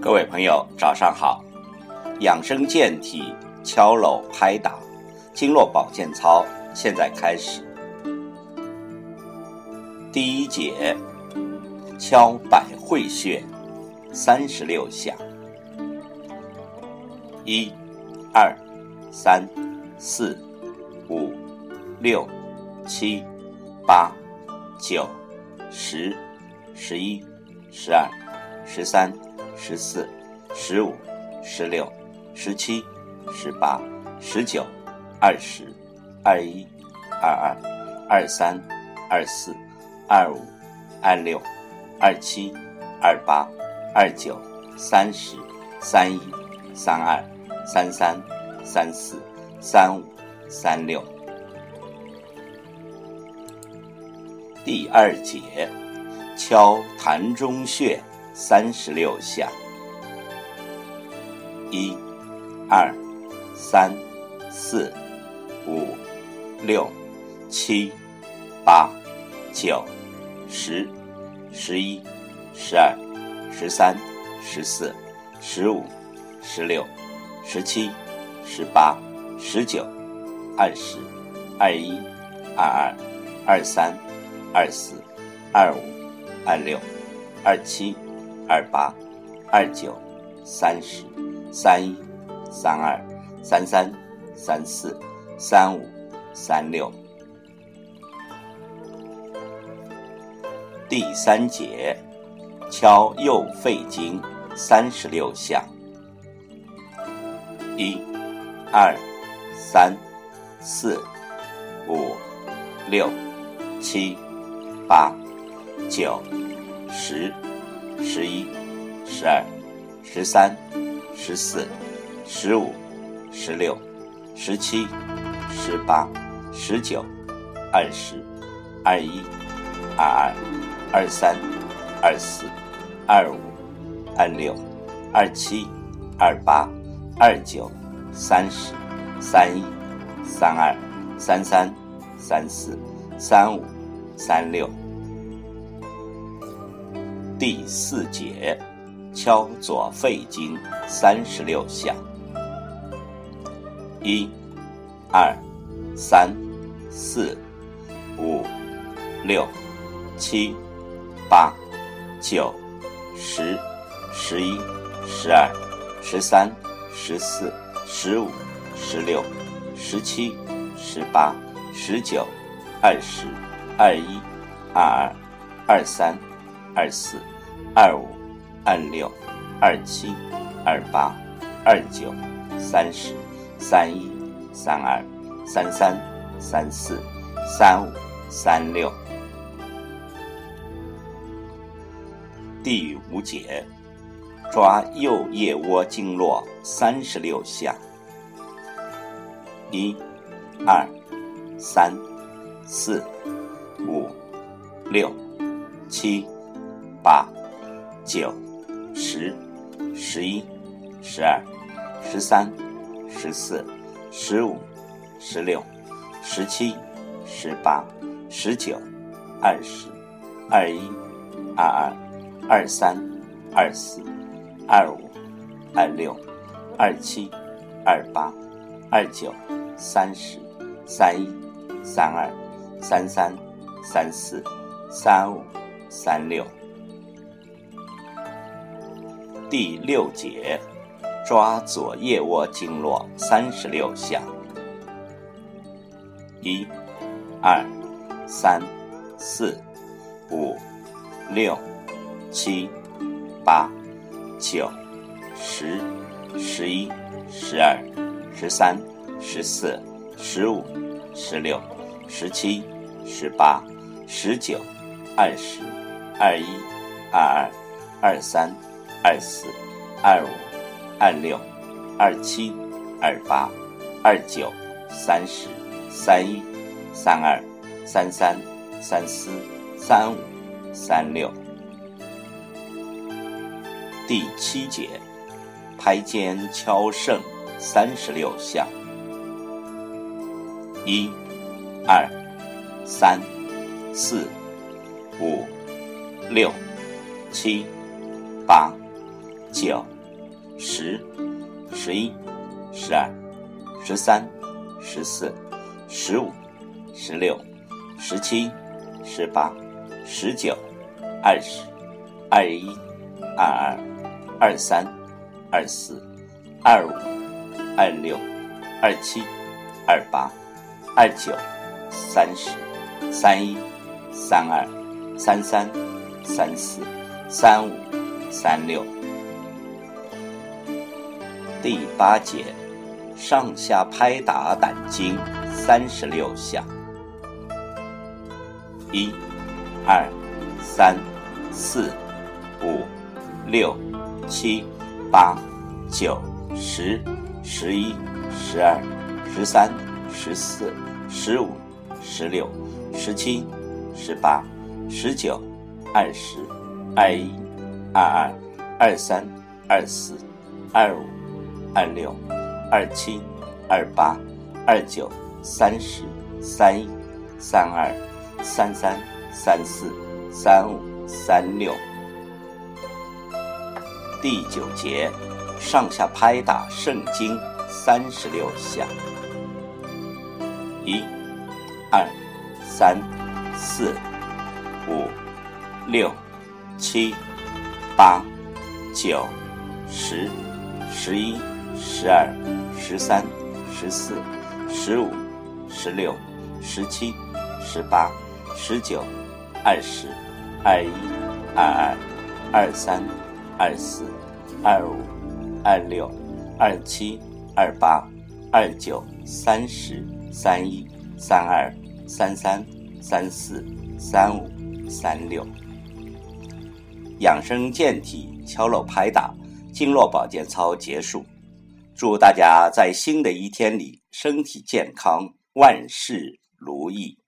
各位朋友，早上好！养生健体敲搂拍打经络保健操现在开始。第一节，敲百会穴，三十六下。一、二、三、四、五、六、七、八、九、十、十一、十二、十三。十四、十五、十六、十七、十八、十九、二十、二一、二二、二三、二四、二五、二六、二七、二八、二九、三十、三一、三二、三三、三四、三五、三六。第二节，敲膻中穴。三十六下，一、二、三、四、五、六、七、八、九、十、十一、十二、十三、十四、十五、十六、十七、十八、十九、二十、二一、二二、二三、二四、二五、二六、二七。二八、二九、三十、三一、三二、三三、三四、三五、三六。第三节，敲右肺经三十六下。一、二、三、四、五、六、七、八、九、十。十一、十二、十三、十四、十五、十六、十七、十八、十九、二十、二一、二二、二三、二四、二五、二六、二七、二八、二九、三十、三一、三二、三三、三四、三五、三六。第四节，敲左肺经三十六下。一、二、三、四、五、六、七、八、九、十、十一、十二、十三、十四、十五、十六、十七、十八、十九、二十、二一、二二、二三。二四、二五、二六、二七、二八、二九、三十、三一、三二、三三、三四、三五、三六。第五节，抓右腋窝经络三十六下。一、二、三、四、五、六、七。八、九、十、十一、十二、十三、十四、十五、十六、十七、十八、十九、二十、二一、二二、二三、二四、二五、二六、二七、二八、二九、三十、三一、三二、三三、三四、三五、三六。第六节，抓左腋窝经络三十六下。一、二、三、四、五、六、七、八、九、十、十一、十二、十三、十四、十五、十六、十七、十八、十九、二十、二一、二二、二三。二四、二五、二六、二七、二八、二九、三十、三一、三二、三三、三四、三五、三六。第七节，拍肩敲肾三十六下。一、二、三、四、五、六、七、八。九、十、十一、十二、十三、十四、十五、十六、十七、十八、十九、二十、二一、二二、二三、二四、二五、二六、二七、二八、二九、三十、三一、三二、三三、三四、三五、三六。第八节，上下拍打胆经三十六下。一、二、三、四、五、六、七、八、九、十、十一、十二、十三、十四、十五、十六、十七、十八、十九、二十、二一、二二、二三、二四、二五。二六、二七、二八、二九、三十、三一、三二、三三、三四、三五、三六。第九节，上下拍打圣经三十六下。一、二、三、四、五、六、七、八、九、十、十一。十二、十三、十四、十五、十六、十七、十八、十九、二十、二一、二二、二三、二四、二五、二六、二七、二八、二九、三十、三一、三二、三三、三四、三五、三六。养生健体，敲锣拍打，经络保健操结束。祝大家在新的一天里身体健康，万事如意。